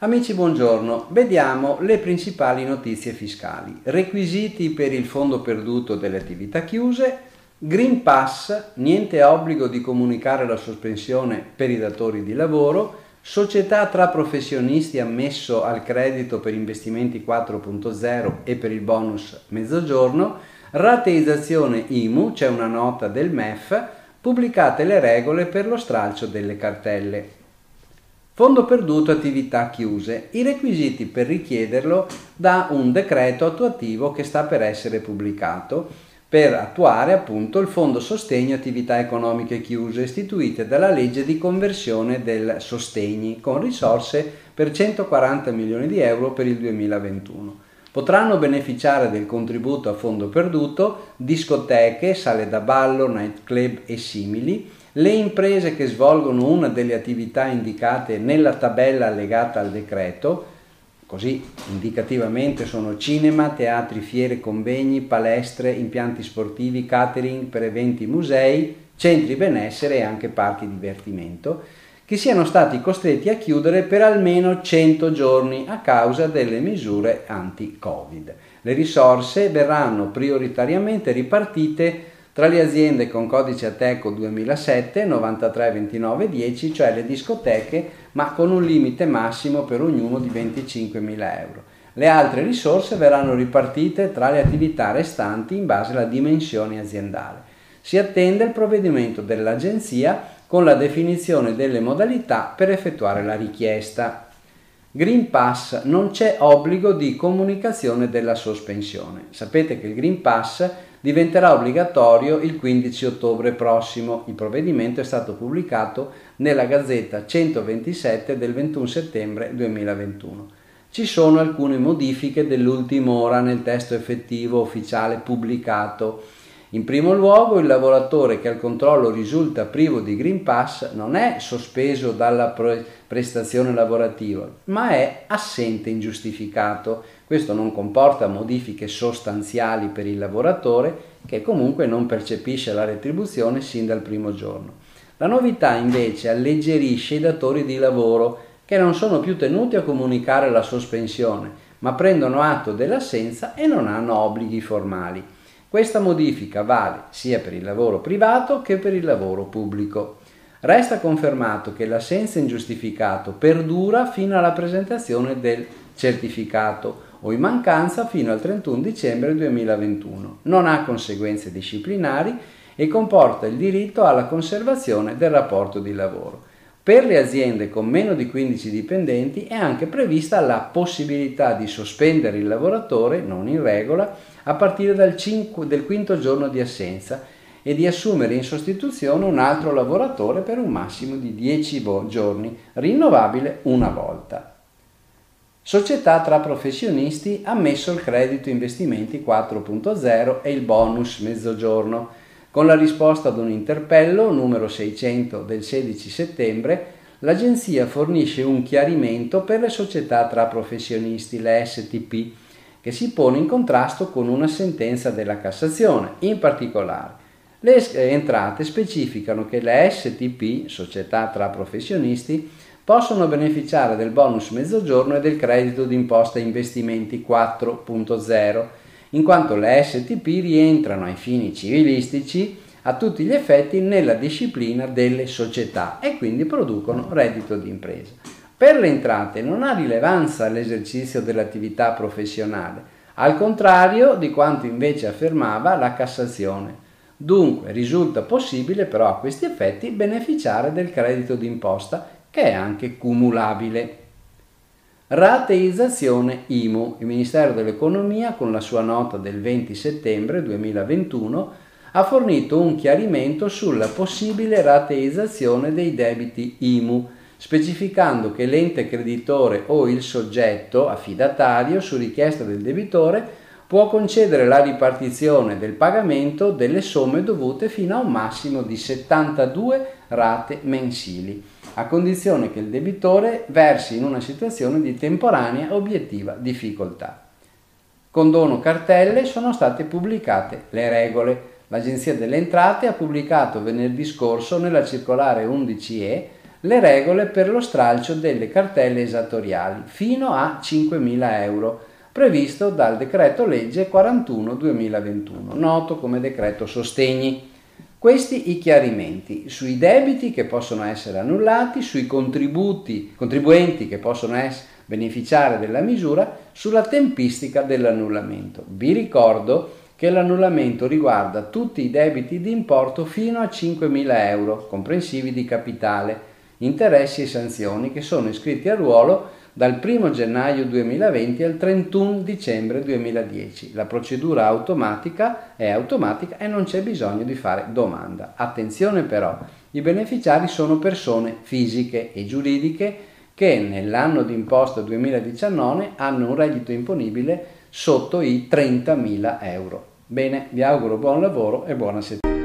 Amici, buongiorno. Vediamo le principali notizie fiscali. Requisiti per il fondo perduto delle attività chiuse, Green Pass, niente obbligo di comunicare la sospensione per i datori di lavoro, società tra professionisti ammesso al credito per investimenti 4.0 e per il bonus mezzogiorno, rateizzazione IMU, c'è una nota del MEF, pubblicate le regole per lo stralcio delle cartelle. Fondo perduto attività chiuse. I requisiti per richiederlo da un decreto attuativo che sta per essere pubblicato per attuare appunto il Fondo Sostegno Attività Economiche Chiuse istituite dalla legge di conversione del Sostegni con risorse per 140 milioni di euro per il 2021. Potranno beneficiare del contributo a fondo perduto discoteche, sale da ballo, nightclub e simili, le imprese che svolgono una delle attività indicate nella tabella allegata al decreto, così indicativamente sono cinema, teatri, fiere, convegni, palestre, impianti sportivi, catering per eventi, musei, centri benessere e anche parchi divertimento, che siano stati costretti a chiudere per almeno 100 giorni a causa delle misure anti-Covid. Le risorse verranno prioritariamente ripartite tra le aziende con codice Ateco 2007 93 29 10, cioè le discoteche, ma con un limite massimo per ognuno di 25.000 euro. Le altre risorse verranno ripartite tra le attività restanti in base alla dimensione aziendale. Si attende il provvedimento dell'Agenzia con la definizione delle modalità per effettuare la richiesta. Green Pass non c'è obbligo di comunicazione della sospensione. Sapete che il Green Pass diventerà obbligatorio il 15 ottobre prossimo. Il provvedimento è stato pubblicato nella Gazzetta 127 del 21 settembre 2021. Ci sono alcune modifiche dell'ultima ora nel testo effettivo ufficiale pubblicato. In primo luogo, il lavoratore che al controllo risulta privo di Green Pass non è sospeso dalla prestazione lavorativa, ma è assente ingiustificato questo non comporta modifiche sostanziali per il lavoratore che comunque non percepisce la retribuzione sin dal primo giorno. La novità invece alleggerisce i datori di lavoro che non sono più tenuti a comunicare la sospensione, ma prendono atto dell'assenza e non hanno obblighi formali. Questa modifica vale sia per il lavoro privato che per il lavoro pubblico. Resta confermato che l'assenza ingiustificato perdura fino alla presentazione del certificato o in mancanza fino al 31 dicembre 2021. Non ha conseguenze disciplinari e comporta il diritto alla conservazione del rapporto di lavoro. Per le aziende con meno di 15 dipendenti è anche prevista la possibilità di sospendere il lavoratore non in regola a partire dal, 5, del quinto giorno di assenza e di assumere in sostituzione un altro lavoratore per un massimo di 10 giorni, rinnovabile una volta. Società tra professionisti ha messo il credito investimenti 4.0 e il bonus mezzogiorno. Con la risposta ad un interpello numero 600 del 16 settembre, l'agenzia fornisce un chiarimento per le società tra professionisti, le STP, che si pone in contrasto con una sentenza della Cassazione. In particolare, le entrate specificano che le STP, società tra professionisti, possono beneficiare del bonus mezzogiorno e del credito d'imposta investimenti 4.0, in quanto le STP rientrano ai fini civilistici a tutti gli effetti nella disciplina delle società e quindi producono reddito d'impresa. Per le entrate non ha rilevanza l'esercizio dell'attività professionale, al contrario di quanto invece affermava la Cassazione. Dunque risulta possibile però a questi effetti beneficiare del credito d'imposta che è anche cumulabile. Rateizzazione IMU. Il Ministero dell'Economia, con la sua nota del 20 settembre 2021, ha fornito un chiarimento sulla possibile rateizzazione dei debiti IMU, specificando che l'ente creditore o il soggetto affidatario, su richiesta del debitore, può concedere la ripartizione del pagamento delle somme dovute fino a un massimo di 72 rate mensili a condizione che il debitore versi in una situazione di temporanea obiettiva difficoltà. Con dono cartelle sono state pubblicate le regole. L'Agenzia delle Entrate ha pubblicato venerdì scorso nella circolare 11E le regole per lo stralcio delle cartelle esattoriali fino a 5.000 euro, previsto dal decreto legge 41-2021, noto come decreto sostegni. Questi i chiarimenti sui debiti che possono essere annullati, sui contribuenti che possono essere, beneficiare della misura, sulla tempistica dell'annullamento. Vi ricordo che l'annullamento riguarda tutti i debiti di importo fino a 5.000 euro, comprensivi di capitale, interessi e sanzioni che sono iscritti a ruolo dal 1 gennaio 2020 al 31 dicembre 2010. La procedura automatica è automatica e non c'è bisogno di fare domanda. Attenzione però, i beneficiari sono persone fisiche e giuridiche che nell'anno d'imposta 2019 hanno un reddito imponibile sotto i 30.000 euro. Bene, vi auguro buon lavoro e buona settimana.